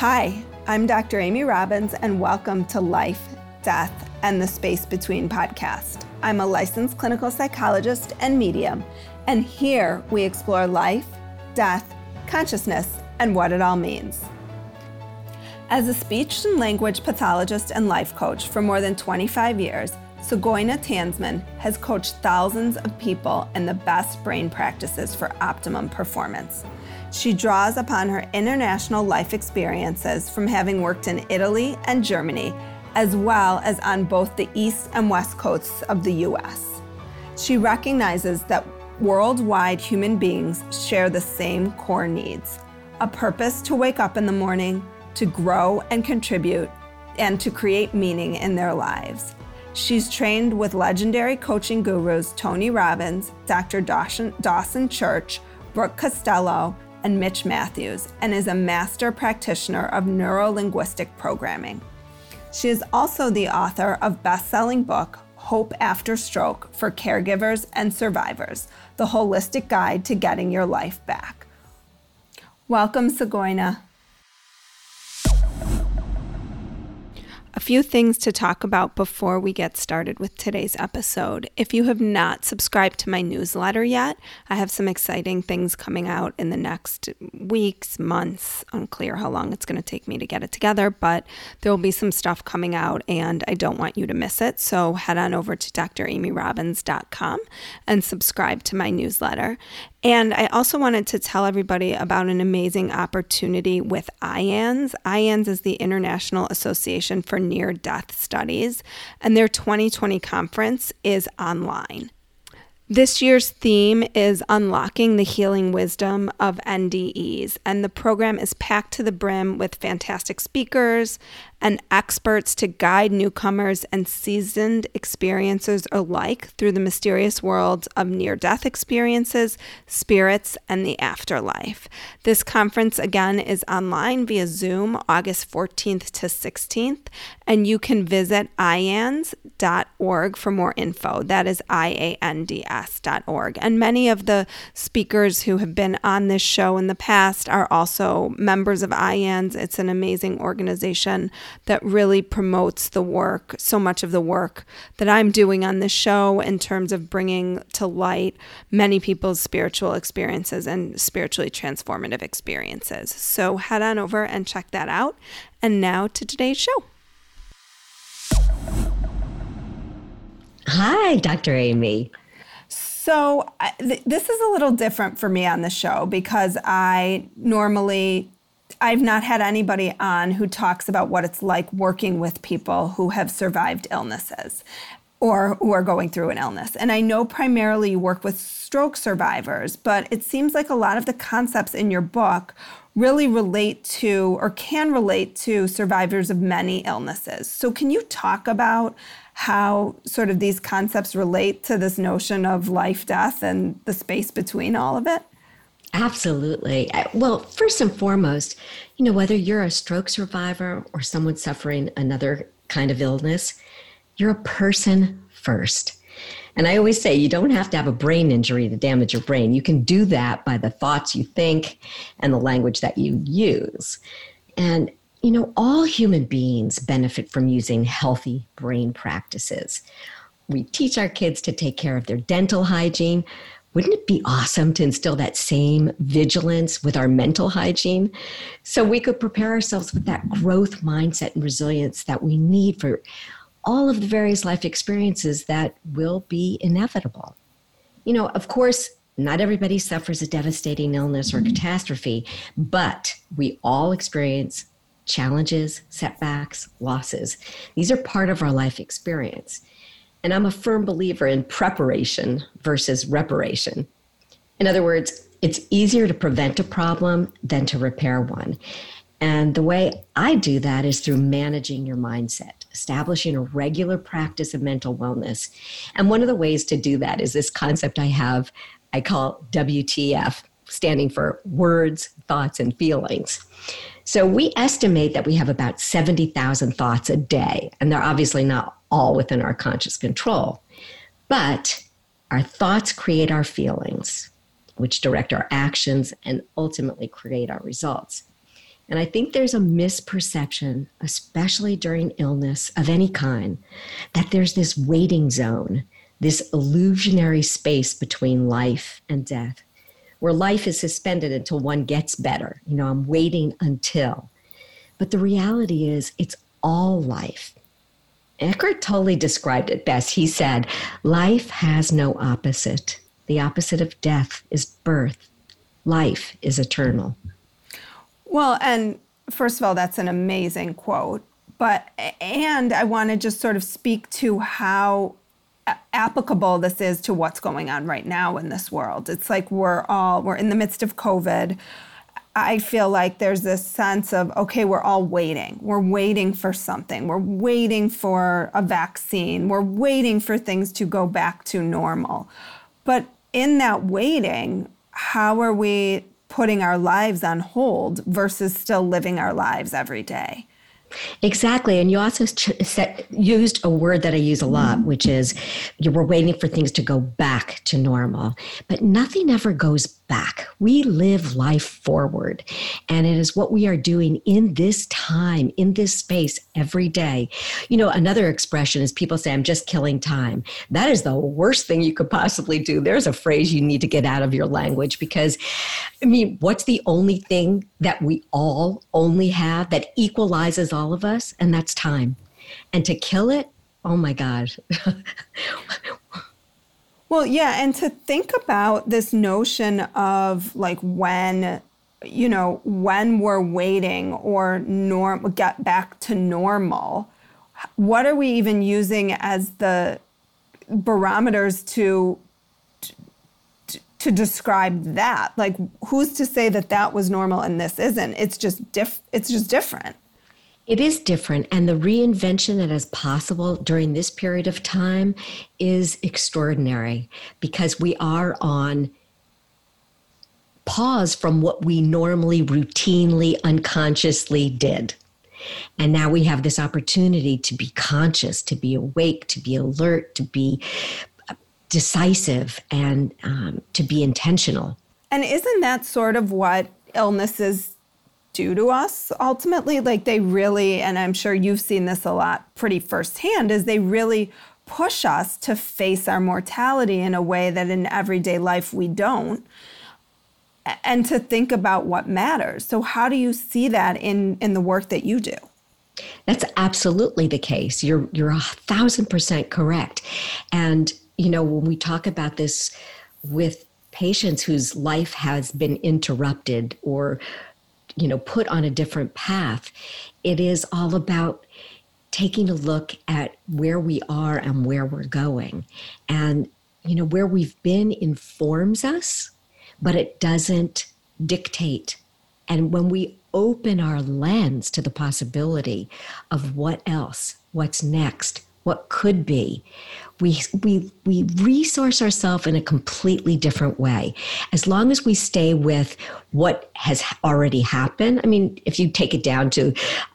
Hi, I'm Dr. Amy Robbins, and welcome to Life, Death, and the Space Between podcast. I'm a licensed clinical psychologist and medium, and here we explore life, death, consciousness, and what it all means. As a speech and language pathologist and life coach for more than 25 years, Sogoina Tansman has coached thousands of people in the best brain practices for optimum performance. She draws upon her international life experiences from having worked in Italy and Germany, as well as on both the east and west coasts of the US. She recognizes that worldwide human beings share the same core needs a purpose to wake up in the morning, to grow and contribute, and to create meaning in their lives. She's trained with legendary coaching gurus Tony Robbins, Dr. Dawson, Church, Brooke Castillo, and Mitch Matthews, and is a master practitioner of neuro-linguistic programming. She is also the author of best-selling book Hope After Stroke for Caregivers and Survivors: The Holistic Guide to Getting Your Life Back. Welcome, Sogoina. A few things to talk about before we get started with today's episode. If you have not subscribed to my newsletter yet, I have some exciting things coming out in the next weeks, months. Unclear how long it's going to take me to get it together, but there will be some stuff coming out and I don't want you to miss it. So head on over to dramyrobbins.com and subscribe to my newsletter. And I also wanted to tell everybody about an amazing opportunity with IANDS. IANDS is the International Association for Near Death Studies, and their 2020 conference is online. This year's theme is Unlocking the Healing Wisdom of NDEs, and the program is packed to the brim with fantastic speakers and experts to guide newcomers and seasoned experiencers alike through the mysterious worlds of near death experiences, spirits, and the afterlife. This conference, again, is online via Zoom August 14th to 16th, and you can visit iands.org for more info. That is I A N D S.org. And many of the speakers who have been on this show in the past are also members of IANDS. It's an amazing organization that really promotes the work, so much of the work that I'm doing on this show in terms of bringing to light many people's spiritual experiences and spiritually transformative experiences. So head on over and check that out. And now to today's show. Hi, Dr. Amy. So, th- this is a little different for me on the show because I normally I've not had anybody on who talks about what it's like working with people who have survived illnesses or who are going through an illness. And I know primarily you work with stroke survivors, but it seems like a lot of the concepts in your book really relate to or can relate to survivors of many illnesses. So, can you talk about how sort of these concepts relate to this notion of life, death, and the space between all of it? Absolutely. Well, first and foremost, you know, whether you're a stroke survivor or someone suffering another kind of illness, you're a person first. And I always say you don't have to have a brain injury to damage your brain. You can do that by the thoughts you think and the language that you use. And, you know, all human beings benefit from using healthy brain practices. We teach our kids to take care of their dental hygiene, wouldn't it be awesome to instill that same vigilance with our mental hygiene so we could prepare ourselves with that growth mindset and resilience that we need for all of the various life experiences that will be inevitable? You know, of course, not everybody suffers a devastating illness or catastrophe, but we all experience challenges, setbacks, losses. These are part of our life experience. And I'm a firm believer in preparation versus reparation. In other words, it's easier to prevent a problem than to repair one. And the way I do that is through managing your mindset, establishing a regular practice of mental wellness. And one of the ways to do that is this concept I have, I call WTF, standing for words, thoughts, and feelings. So we estimate that we have about 70,000 thoughts a day, and they're obviously not all within our conscious control. But our thoughts create our feelings, which direct our actions and ultimately create our results. And I think there's a misperception, especially during illness of any kind, that there's this waiting zone, this illusionary space between life and death, where life is suspended until one gets better. You know, I'm waiting until. But the reality is, it's all life. Eckhart Tolle described it best. He said, Life has no opposite. The opposite of death is birth. Life is eternal. Well, and first of all, that's an amazing quote. But, and I want to just sort of speak to how applicable this is to what's going on right now in this world. It's like we're all, we're in the midst of COVID. I feel like there's this sense of, okay, we're all waiting. We're waiting for something. We're waiting for a vaccine. We're waiting for things to go back to normal. But in that waiting, how are we putting our lives on hold versus still living our lives every day. Exactly. And you also ch- set, used a word that I use a lot, mm-hmm. which is you were waiting for things to go back to normal. But nothing ever goes back. We live life forward. And it is what we are doing in this time, in this space every day. You know, another expression is people say, I'm just killing time. That is the worst thing you could possibly do. There's a phrase you need to get out of your language because, I mean, what's the only thing that we all only have that equalizes all of us? And that's time. And to kill it, oh my God. Well, yeah, and to think about this notion of like when you know, when we're waiting or norm get back to normal, what are we even using as the barometers to to describe that? Like who's to say that that was normal and this isn't? It's just diff it's just different. It is different, and the reinvention that is possible during this period of time is extraordinary because we are on pause from what we normally, routinely, unconsciously did. And now we have this opportunity to be conscious, to be awake, to be alert, to be decisive, and um, to be intentional. And isn't that sort of what illnesses do to us ultimately like they really and i'm sure you've seen this a lot pretty firsthand is they really push us to face our mortality in a way that in everyday life we don't and to think about what matters. So how do you see that in in the work that you do? That's absolutely the case. You're you're a thousand percent correct. And you know when we talk about this with patients whose life has been interrupted or you know put on a different path it is all about taking a look at where we are and where we're going. And you know where we've been informs us but it doesn't dictate. And when we open our lens to the possibility of what else what's next what could be. We we we resource ourselves in a completely different way. As long as we stay with what has already happened i mean if you take it down to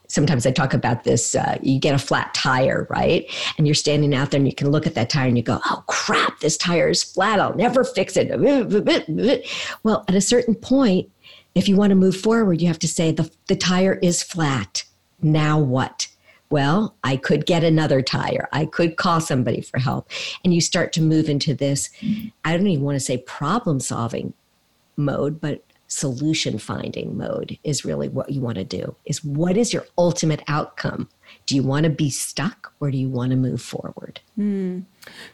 sometimes i talk about this uh, you get a flat tire right? And you're standing out there and you can look at that tire and you go oh crap this tire is flat. I'll never fix it. Well at a certain point if you want to move forward you have to say the, the tire is flat. Now what well, I could get another tire. I could call somebody for help. And you start to move into this, I don't even want to say problem solving mode, but solution finding mode is really what you want to do. Is what is your ultimate outcome? Do you want to be stuck or do you want to move forward? Mm.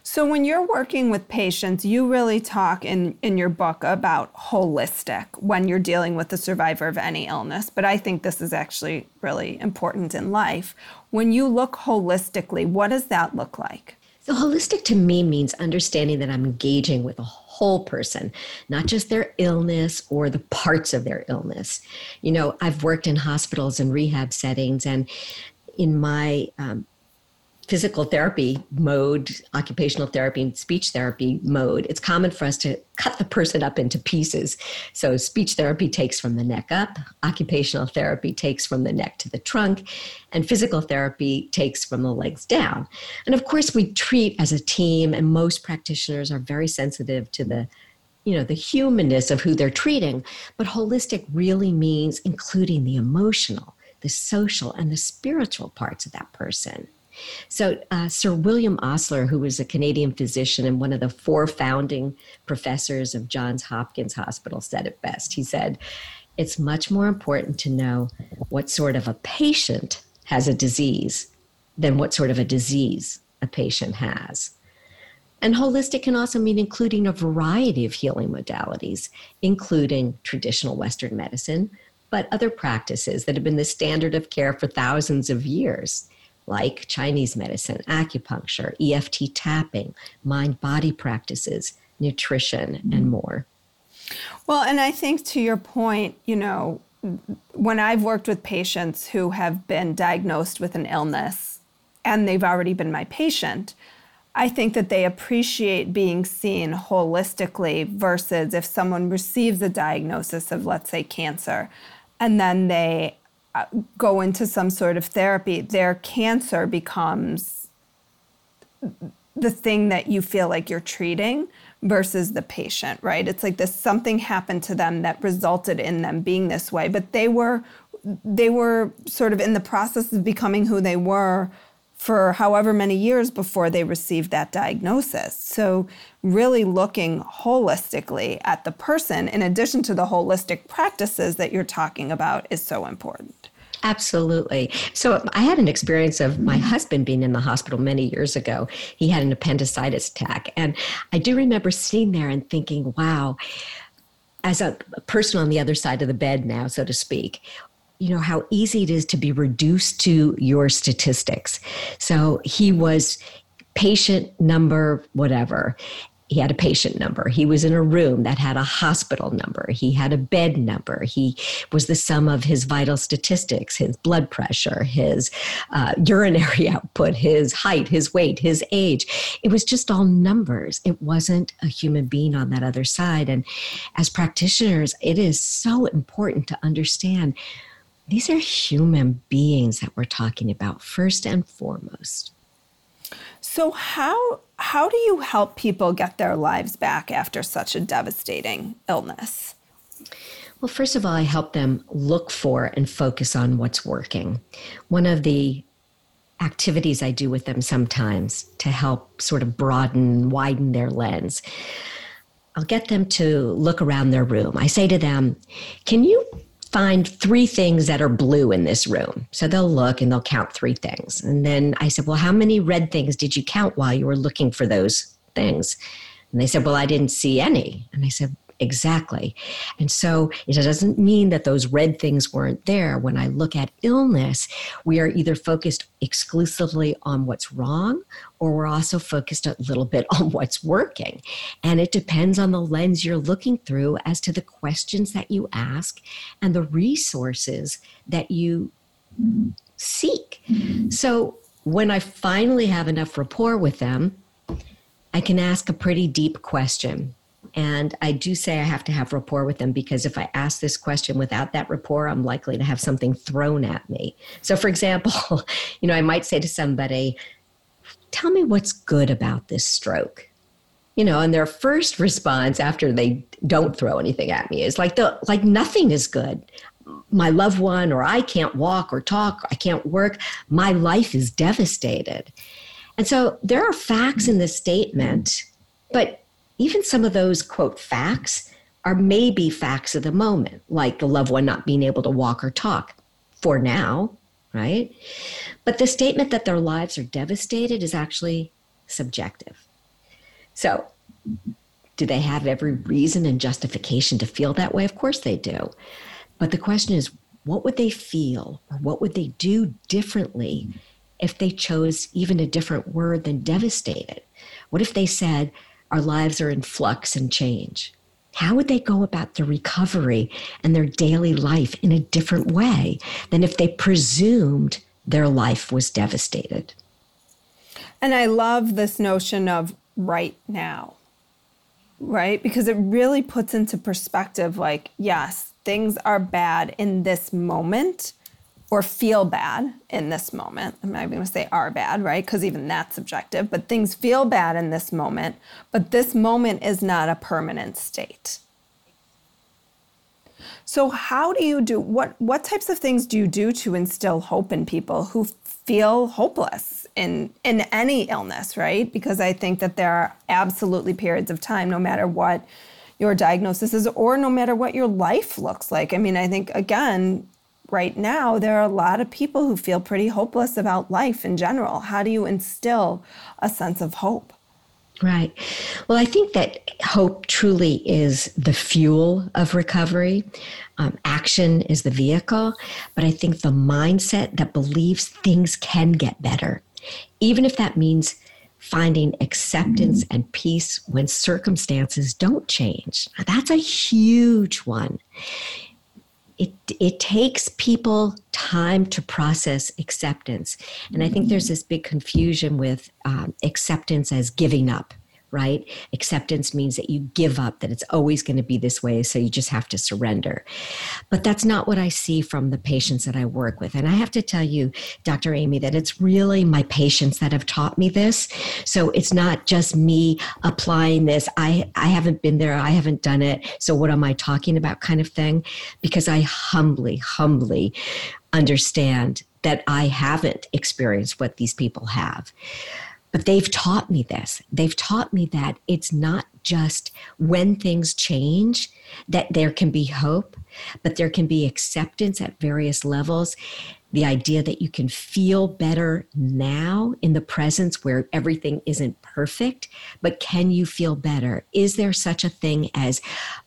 So, when you're working with patients, you really talk in, in your book about holistic when you're dealing with the survivor of any illness. But I think this is actually really important in life. When you look holistically, what does that look like? So, holistic to me means understanding that I'm engaging with a whole person, not just their illness or the parts of their illness. You know, I've worked in hospitals and rehab settings, and in my um, physical therapy mode, occupational therapy, and speech therapy mode, it's common for us to cut the person up into pieces. So, speech therapy takes from the neck up, occupational therapy takes from the neck to the trunk, and physical therapy takes from the legs down. And of course, we treat as a team, and most practitioners are very sensitive to the you know the humanness of who they're treating but holistic really means including the emotional the social and the spiritual parts of that person so uh, sir william osler who was a canadian physician and one of the four founding professors of johns hopkins hospital said it best. He said it's much more important to know what sort of a patient has a disease than what sort of a disease a patient has. And holistic can also mean including a variety of healing modalities, including traditional Western medicine, but other practices that have been the standard of care for thousands of years, like Chinese medicine, acupuncture, EFT tapping, mind body practices, nutrition, and mm-hmm. more. Well, and I think to your point, you know, when I've worked with patients who have been diagnosed with an illness and they've already been my patient, I think that they appreciate being seen holistically versus if someone receives a diagnosis of, let's say, cancer, and then they go into some sort of therapy, their cancer becomes the thing that you feel like you're treating versus the patient, right? It's like this something happened to them that resulted in them being this way, but they were they were sort of in the process of becoming who they were for however many years before they received that diagnosis. So, really looking holistically at the person, in addition to the holistic practices that you're talking about, is so important. Absolutely. So I had an experience of my husband being in the hospital many years ago. He had an appendicitis attack. And I do remember sitting there and thinking, wow, as a person on the other side of the bed now, so to speak, you know how easy it is to be reduced to your statistics so he was patient number whatever he had a patient number. He was in a room that had a hospital number. He had a bed number. He was the sum of his vital statistics, his blood pressure, his uh, urinary output, his height, his weight, his age. It was just all numbers. It wasn't a human being on that other side. And as practitioners, it is so important to understand these are human beings that we're talking about first and foremost. So how how do you help people get their lives back after such a devastating illness? Well, first of all, I help them look for and focus on what's working. One of the activities I do with them sometimes to help sort of broaden, widen their lens. I'll get them to look around their room. I say to them, Can you find three things that are blue in this room. So they'll look and they'll count three things. And then I said, Well, how many red things did you count while you were looking for those things? And they said, Well, I didn't see any. And I said, Exactly. And so it doesn't mean that those red things weren't there. When I look at illness, we are either focused exclusively on what's wrong or we're also focused a little bit on what's working. And it depends on the lens you're looking through as to the questions that you ask and the resources that you seek. So when I finally have enough rapport with them, I can ask a pretty deep question and I do say I have to have rapport with them because if I ask this question without that rapport, I'm likely to have something thrown at me. So, for example, you know, I might say to somebody, Tell me what's good about this stroke. You know, and their first response after they don't throw anything at me is like the like nothing is good. My loved one, or I can't walk or talk, I can't work. My life is devastated. And so there are facts in this statement, but even some of those quote facts are maybe facts of the moment, like the loved one not being able to walk or talk for now, right? But the statement that their lives are devastated is actually subjective. So, do they have every reason and justification to feel that way? Of course they do. But the question is, what would they feel or what would they do differently if they chose even a different word than devastated? What if they said, our lives are in flux and change. How would they go about their recovery and their daily life in a different way than if they presumed their life was devastated? And I love this notion of right now, right? Because it really puts into perspective like, yes, things are bad in this moment or feel bad in this moment. I'm not even going to say are bad, right? Because even that's subjective, but things feel bad in this moment, but this moment is not a permanent state. So how do you do what what types of things do you do to instill hope in people who feel hopeless in in any illness, right? Because I think that there are absolutely periods of time no matter what your diagnosis is or no matter what your life looks like. I mean, I think again, right now there are a lot of people who feel pretty hopeless about life in general. How do you instill a sense of hope? Right. Well, I think that hope truly is the fuel of recovery. Um, action is the vehicle, but I think the mindset that believes things can get better, even if that means finding acceptance and peace when circumstances don't change. That's a huge one. It, it takes people time to process acceptance. And I think there's this big confusion with um, acceptance as giving up right? Acceptance means that you give up, that it's always going to be this way, so you just have to surrender. But that's not what I see from the patients that I work with. And I have to tell you, Dr. Amy, that it's really my patients that have taught me this. So it's not just me applying this. I, I haven't been there, I haven't done it. So what am I talking about kind of thing? Because I humbly, humbly understand that I haven't experienced what these people have. But they've taught me this. They've taught me that it's not just when things change that there can be hope, but there can be acceptance at various levels. The idea that you can feel better now in the presence where everything isn't perfect, but can you feel better? Is there such a thing as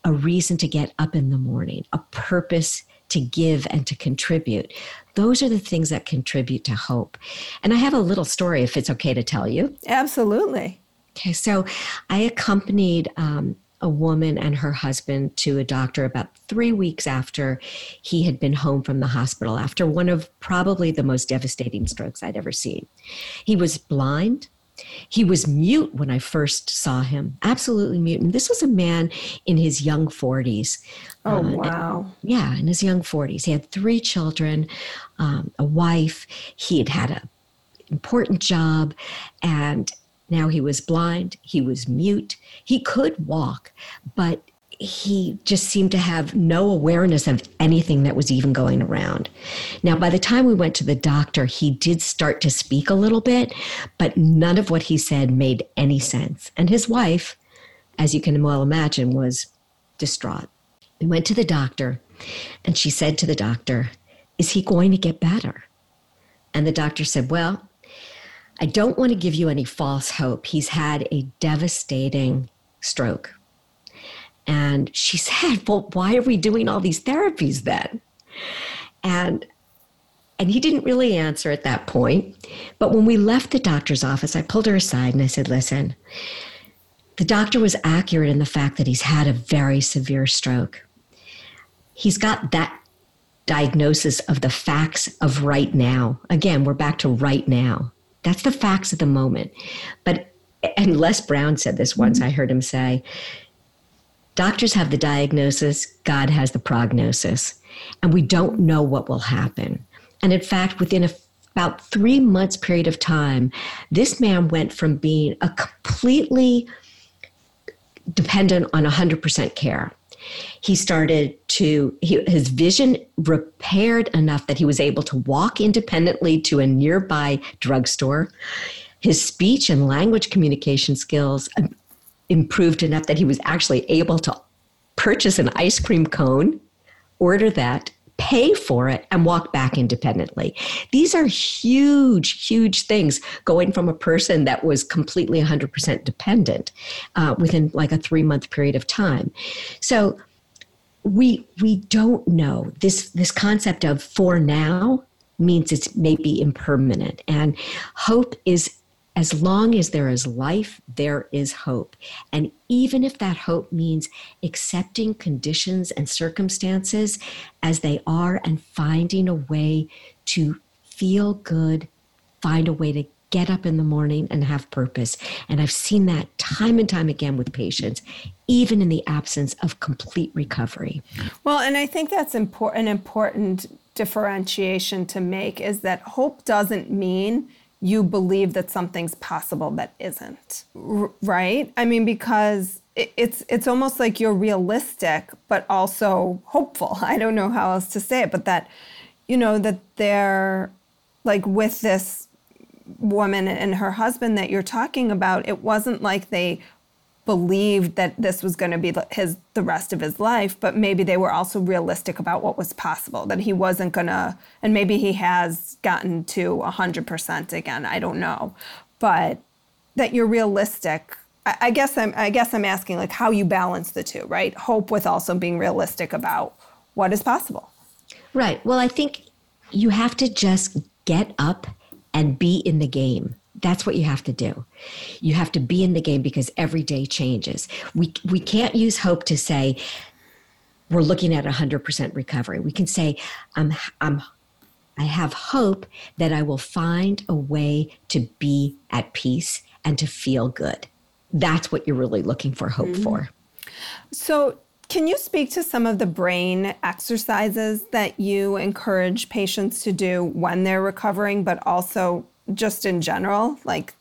a reason to get up in the morning, a purpose to give and to contribute? Those are the things that contribute to hope. And I have a little story, if it's okay to tell you. Absolutely. Okay, so I accompanied um, a woman and her husband to a doctor about three weeks after he had been home from the hospital after one of probably the most devastating strokes I'd ever seen. He was blind. He was mute when I first saw him, absolutely mute. And this was a man in his young 40s. Oh, uh, wow. yeah, in his young 40s. He had three children, um, a wife. He had had an important job, and now he was blind. He was mute. He could walk, but he just seemed to have no awareness of anything that was even going around. Now, by the time we went to the doctor, he did start to speak a little bit, but none of what he said made any sense. And his wife, as you can well imagine, was distraught. We went to the doctor, and she said to the doctor, Is he going to get better? And the doctor said, Well, I don't want to give you any false hope. He's had a devastating stroke and she said, Well, why are we doing all these therapies then? And and he didn't really answer at that point. But when we left the doctor's office, I pulled her aside and I said, Listen, the doctor was accurate in the fact that he's had a very severe stroke. He's got that diagnosis of the facts of right now. Again, we're back to right now. That's the facts of the moment. But, and Les Brown said this once, mm-hmm. I heard him say, Doctors have the diagnosis, God has the prognosis, and we don't know what will happen. And in fact, within a, about three months period of time, this man went from being a completely dependent on 100% care. He started to, he, his vision repaired enough that he was able to walk independently to a nearby drugstore. His speech and language communication skills um, improved enough that he was actually able to purchase an ice cream cone, order that, pay for it, and walk back independently. These are huge, huge things going from a person that was completely 100% dependent uh, within like a three month period of time. So we we don't know this this concept of for now means it's maybe impermanent and hope is as long as there is life, there is hope. And even if that hope means accepting conditions and circumstances as they are and finding a way to feel good, find a way to get up in the morning and have purpose. And I've seen that time and time again with patients, even in the absence of complete recovery. Well, and I think that's important, an important differentiation to make is that hope doesn't mean you believe that something's possible that isn't. Right? I mean because it's it's almost like you're realistic but also hopeful. I don't know how else to say it, but that you know that they're like with this woman and her husband that you're talking about, it wasn't like they believed that this was going to be his the rest of his life but maybe they were also realistic about what was possible that he wasn't going to and maybe he has gotten to 100% again i don't know. But that you're realistic I, I guess i'm i guess i'm asking like how you balance the two right? Hope with also being realistic about what is possible. Right. Well i think you have to just get up and be in the game that's what you have to do. You have to be in the game because every day changes. We we can't use hope to say we're looking at 100% recovery. We can say I'm I'm I have hope that I will find a way to be at peace and to feel good. That's what you're really looking for hope mm-hmm. for. So, can you speak to some of the brain exercises that you encourage patients to do when they're recovering, but also just in general, like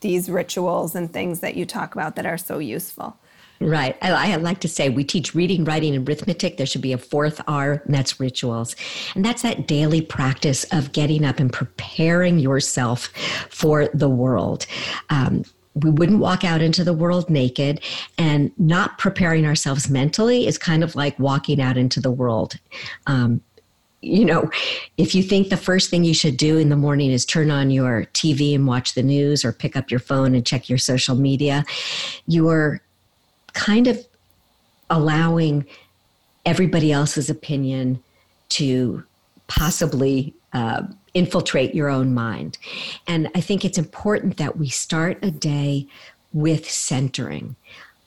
these rituals and things that you talk about that are so useful. Right. I, I, like to say we teach reading, writing, and arithmetic. There should be a fourth R, and that's rituals. And that's that daily practice of getting up and preparing yourself for the world. Um, we wouldn't walk out into the world naked, and not preparing ourselves mentally is kind of like walking out into the world um, you know, if you think the first thing you should do in the morning is turn on your TV and watch the news or pick up your phone and check your social media, you're kind of allowing everybody else's opinion to possibly uh, infiltrate your own mind. And I think it's important that we start a day with centering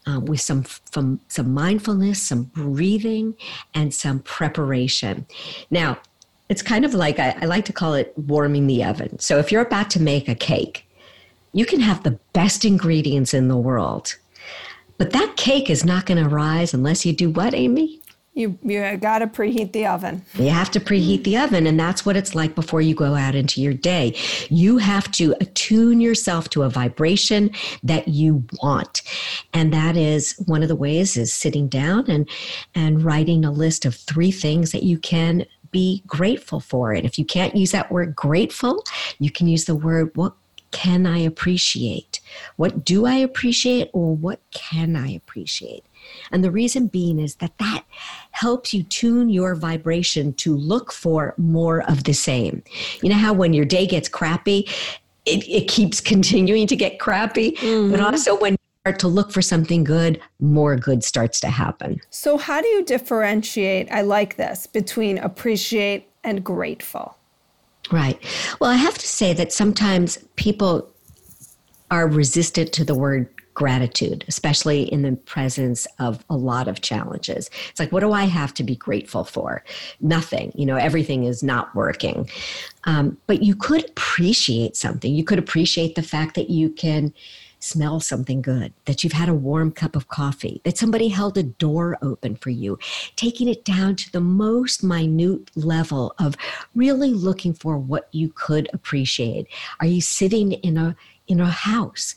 uh, with some, some, some mindfulness, some breathing, and some preparation. Now, it's kind of like I, I like to call it warming the oven. So if you're about to make a cake, you can have the best ingredients in the world, but that cake is not going to rise unless you do what, Amy? You you got to preheat the oven. You have to preheat the oven and that's what it's like before you go out into your day. You have to attune yourself to a vibration that you want. And that is one of the ways is sitting down and and writing a list of 3 things that you can be grateful for. And if you can't use that word grateful, you can use the word what can I appreciate? What do I appreciate or what can I appreciate? And the reason being is that that helps you tune your vibration to look for more of the same. You know how when your day gets crappy, it, it keeps continuing to get crappy, mm-hmm. but also when you start to look for something good, more good starts to happen. So, how do you differentiate? I like this between appreciate and grateful. Right. Well, I have to say that sometimes people are resistant to the word gratitude, especially in the presence of a lot of challenges. It's like, what do I have to be grateful for? Nothing. You know, everything is not working. Um, but you could appreciate something. You could appreciate the fact that you can smell something good, that you've had a warm cup of coffee, that somebody held a door open for you, taking it down to the most minute level of really looking for what you could appreciate. Are you sitting in a in a house?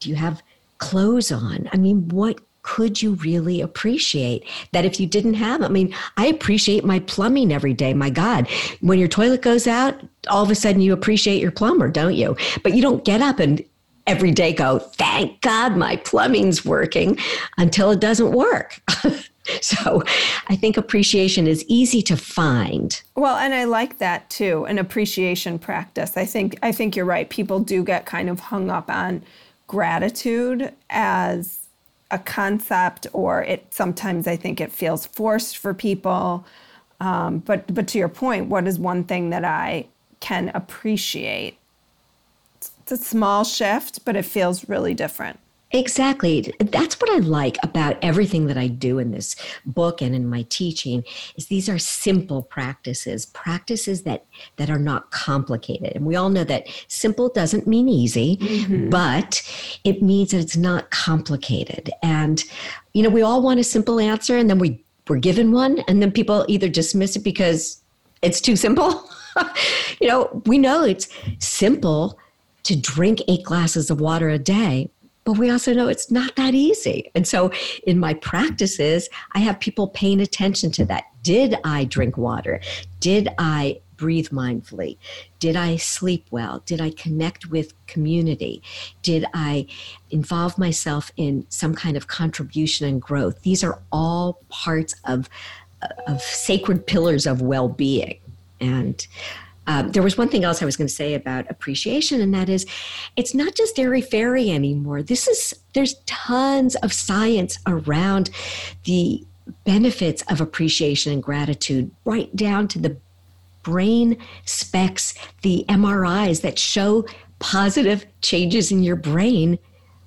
Do you have clothes on. I mean, what could you really appreciate that if you didn't have? I mean i appreciate my plumbing every day my god. When your toilet goes out all of a sudden you appreciate your plumber don't you? But you don't get up and every day go thank god my plumbing's working until it doesn't work. So i think appreciation is easy to find. Well and i like that too an appreciation practice. I think i think you're right. People do get kind of hung up on gratitude as a concept, or it sometimes I think it feels forced for people. Um, but but to your point, what is one thing that I can appreciate? It's a small shift, but it feels really different. Exactly. That's what I like about everything that I do in this book and in my teaching is these are simple practices, practices that that are not complicated. And we all know that simple doesn't mean easy, mm-hmm. but it means that it's not complicated. And you know, we all want a simple answer and then we we're given one and then people either dismiss it because it's too simple. you know, we know it's simple to drink eight glasses of water a day, but we also know it's not that easy. And so in my practices, I have people paying attention to that. Did I drink water? Did I breathe mindfully? Did I sleep well? Did I connect with community? Did I involve myself in some kind of contribution and growth? These are all parts of, of sacred pillars of well being. And um, there was one thing else I was going to say about appreciation, and that is, it's not just airy fairy anymore. This is there's tons of science around the benefits of appreciation and gratitude, right down to the brain specs, the MRIs that show positive changes in your brain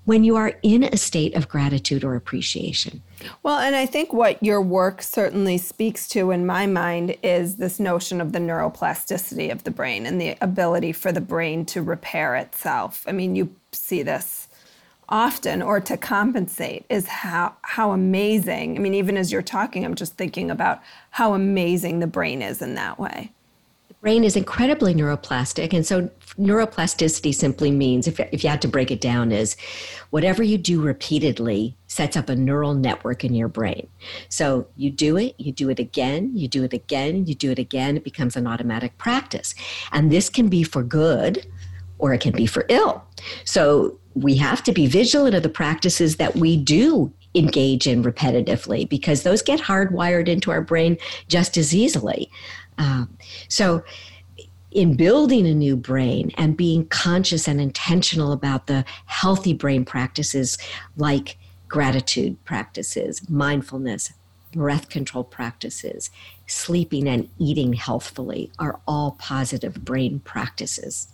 when you are in a state of gratitude or appreciation. Well, and I think what your work certainly speaks to in my mind is this notion of the neuroplasticity of the brain and the ability for the brain to repair itself. I mean, you see this often or to compensate is how how amazing. I mean, even as you're talking, I'm just thinking about how amazing the brain is in that way The brain is incredibly neuroplastic. And so neuroplasticity simply means, if, if you had to break it down, is whatever you do repeatedly sets up a neural network in your brain. So you do it, you do it again, you do it again, you do it again, it becomes an automatic practice. And this can be for good or it can be for ill. So we have to be vigilant of the practices that we do engage in repetitively because those get hardwired into our brain just as easily. Um, so, in building a new brain and being conscious and intentional about the healthy brain practices like gratitude practices, mindfulness, breath control practices, sleeping and eating healthfully are all positive brain practices.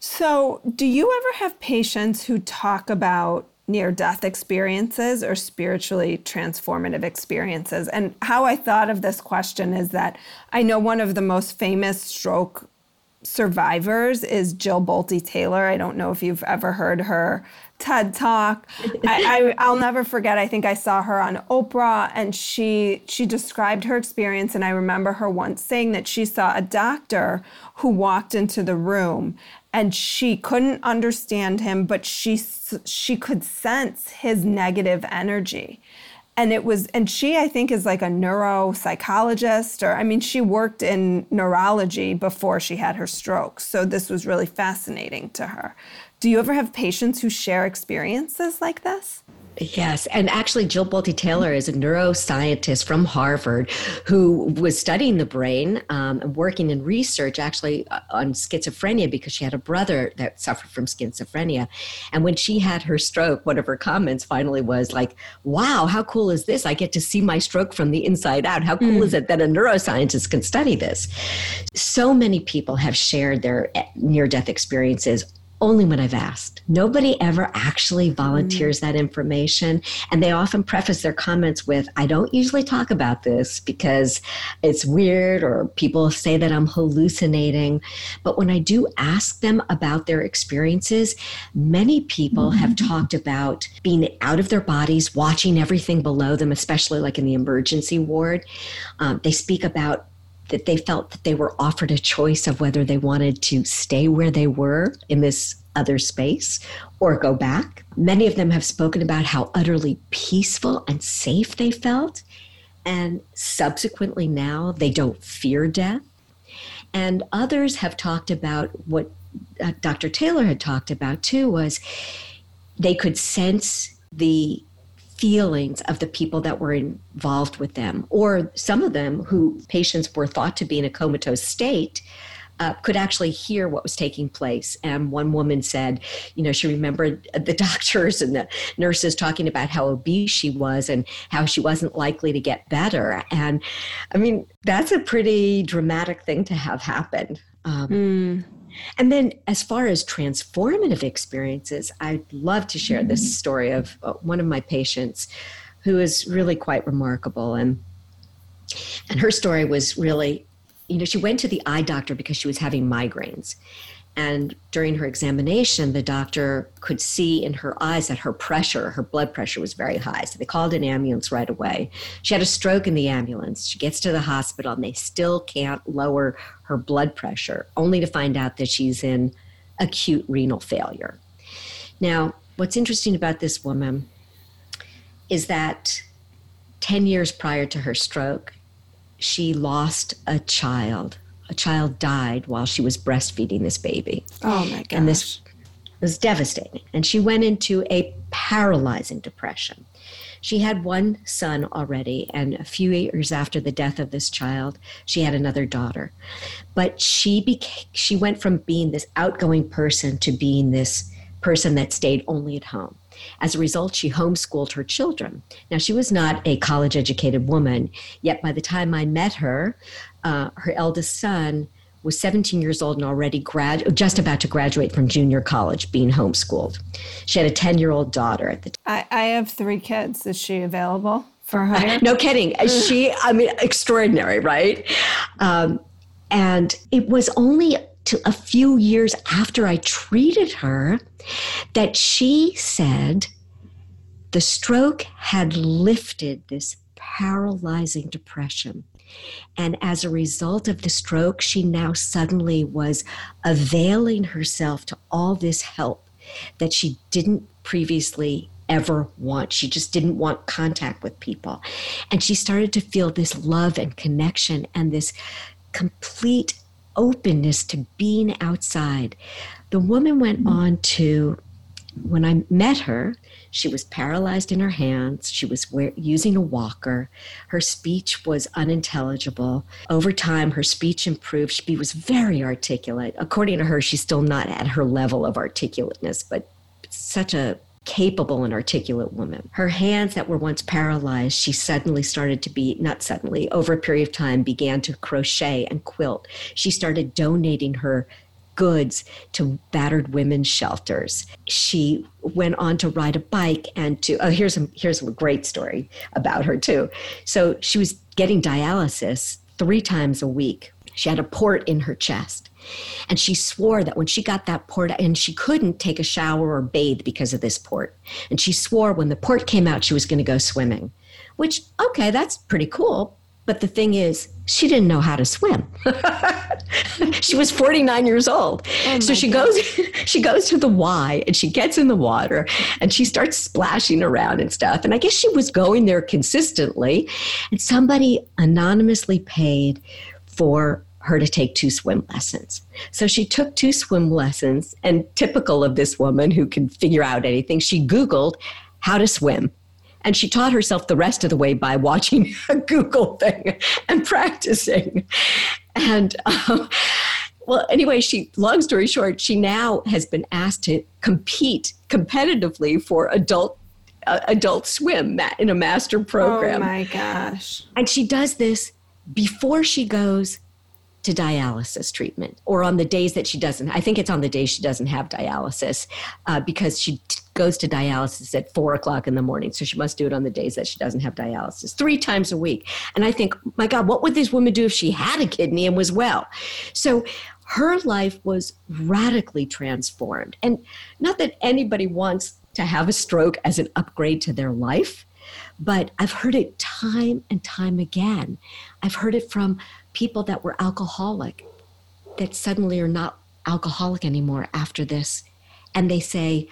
So, do you ever have patients who talk about near death experiences or spiritually transformative experiences. And how I thought of this question is that I know one of the most famous stroke survivors is Jill Bolte Taylor. I don't know if you've ever heard her TED talk. I, I, will never forget. I think I saw her on Oprah, and she she described her experience. And I remember her once saying that she saw a doctor who walked into the room, and she couldn't understand him, but she she could sense his negative energy. And it was, and she, I think, is like a neuropsychologist, or I mean, she worked in neurology before she had her stroke. So this was really fascinating to her. Do you ever have patients who share experiences like this? Yes, and actually, Jill Bolte Taylor is a neuroscientist from Harvard who was studying the brain um, and working in research actually uh, on schizophrenia because she had a brother that suffered from schizophrenia. And when she had her stroke, one of her comments finally was like, Wow, how cool is this? I get to see my stroke from the inside out. How cool mm. is it that a neuroscientist can study this? So many people have shared their eh, near death experiences only when I've asked. Nobody ever actually volunteers that information. And they often preface their comments with, I don't usually talk about this because it's weird or people say that I'm hallucinating. But when I do ask them about their experiences, many people have mm-hmm. talked about being out of their bodies, watching everything below them, especially like in the emergency ward. Um, they speak about that they felt that they were offered a choice of whether they wanted to stay where they were in this other space or go back. Many of them have spoken about how utterly peaceful and safe they felt. And subsequently, now they don't fear death. And others have talked about what uh, Dr. Taylor had talked about too was they could sense the feelings of the people that were involved with them, or some of them who patients were thought to be in a comatose state. Uh, could actually hear what was taking place. And one woman said, you know, she remembered the doctors and the nurses talking about how obese she was and how she wasn't likely to get better. And I mean, that's a pretty dramatic thing to have happen. Um, mm. And then, as far as transformative experiences, I'd love to share this mm-hmm. story of uh, one of my patients who is really quite remarkable. And, and her story was really, you know, she went to the eye doctor because she was having migraines. And during her examination, the doctor could see in her eyes that her pressure, her blood pressure was very high. So they called an ambulance right away. She had a stroke in the ambulance. She gets to the hospital and they still can't lower her blood pressure, only to find out that she's in acute renal failure. Now, what's interesting about this woman is that 10 years prior to her stroke, she lost a child. A child died while she was breastfeeding this baby. Oh my gosh. And this was devastating. And she went into a paralyzing depression. She had one son already, and a few years after the death of this child, she had another daughter. But she became, she went from being this outgoing person to being this person that stayed only at home. As a result, she homeschooled her children. Now, she was not a college educated woman, yet by the time I met her, uh, her eldest son was 17 years old and already grad, just about to graduate from junior college, being homeschooled. She had a 10 year old daughter at the time. I, I have three kids. Is she available for her? no kidding. she, I mean, extraordinary, right? Um, and it was only to a few years after I treated her that she said the stroke had lifted this paralyzing depression. And as a result of the stroke, she now suddenly was availing herself to all this help that she didn't previously ever want. She just didn't want contact with people. And she started to feel this love and connection and this complete openness to being outside. The woman went on to, when I met her, she was paralyzed in her hands. She was wear, using a walker. Her speech was unintelligible. Over time, her speech improved. She was very articulate. According to her, she's still not at her level of articulateness, but such a capable and articulate woman. Her hands that were once paralyzed, she suddenly started to be, not suddenly, over a period of time, began to crochet and quilt. She started donating her goods to battered women's shelters. She went on to ride a bike and to oh here's a here's a great story about her too. So she was getting dialysis 3 times a week. She had a port in her chest. And she swore that when she got that port, and she couldn't take a shower or bathe because of this port. And she swore when the port came out, she was going to go swimming, which, okay, that's pretty cool. But the thing is, she didn't know how to swim. she was 49 years old. Oh so she goes she goes to the Y and she gets in the water and she starts splashing around and stuff. And I guess she was going there consistently and somebody anonymously paid for her to take two swim lessons. So she took two swim lessons, and typical of this woman who can figure out anything, she Googled how to swim. And she taught herself the rest of the way by watching a Google thing and practicing. And um, well, anyway, she, long story short, she now has been asked to compete competitively for adult uh, adult swim in a master program. Oh my gosh. And she does this before she goes to dialysis treatment or on the days that she doesn't. I think it's on the days she doesn't have dialysis uh, because she t- goes to dialysis at four o'clock in the morning. So she must do it on the days that she doesn't have dialysis three times a week. And I think, my God, what would this woman do if she had a kidney and was well? So her life was radically transformed. And not that anybody wants to have a stroke as an upgrade to their life, but I've heard it time and time again. I've heard it from people that were alcoholic that suddenly are not alcoholic anymore after this. And they say,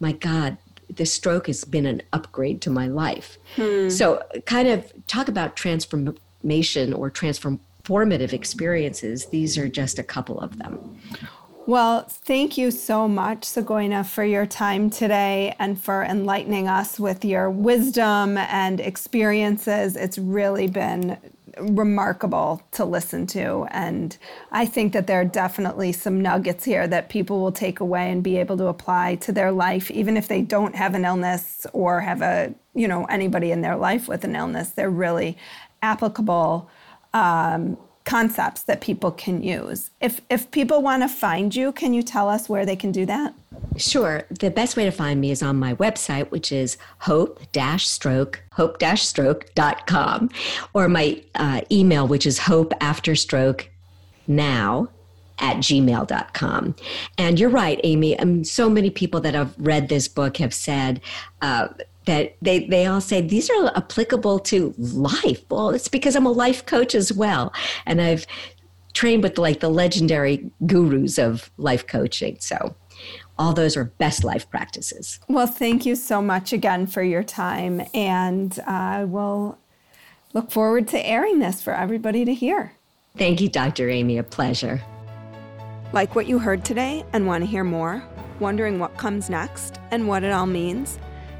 my God, this stroke has been an upgrade to my life. Hmm. So, kind of talk about transformation or transformative experiences. These are just a couple of them. Well, thank you so much, Sogoina, for your time today and for enlightening us with your wisdom and experiences. It's really been remarkable to listen to. And I think that there are definitely some nuggets here that people will take away and be able to apply to their life, even if they don't have an illness or have a, you know, anybody in their life with an illness. They're really applicable um, concepts that people can use. If if people want to find you, can you tell us where they can do that? Sure. The best way to find me is on my website, which is hope-stroke, hope-stroke.com, or my uh, email, which is hopeafterstroke now at gmail.com. And you're right, Amy. So many people that have read this book have said, uh, that they, they all say these are applicable to life. Well, it's because I'm a life coach as well. And I've trained with like the legendary gurus of life coaching. So all those are best life practices. Well, thank you so much again for your time. And uh, I will look forward to airing this for everybody to hear. Thank you, Dr. Amy. A pleasure. Like what you heard today and want to hear more? Wondering what comes next and what it all means?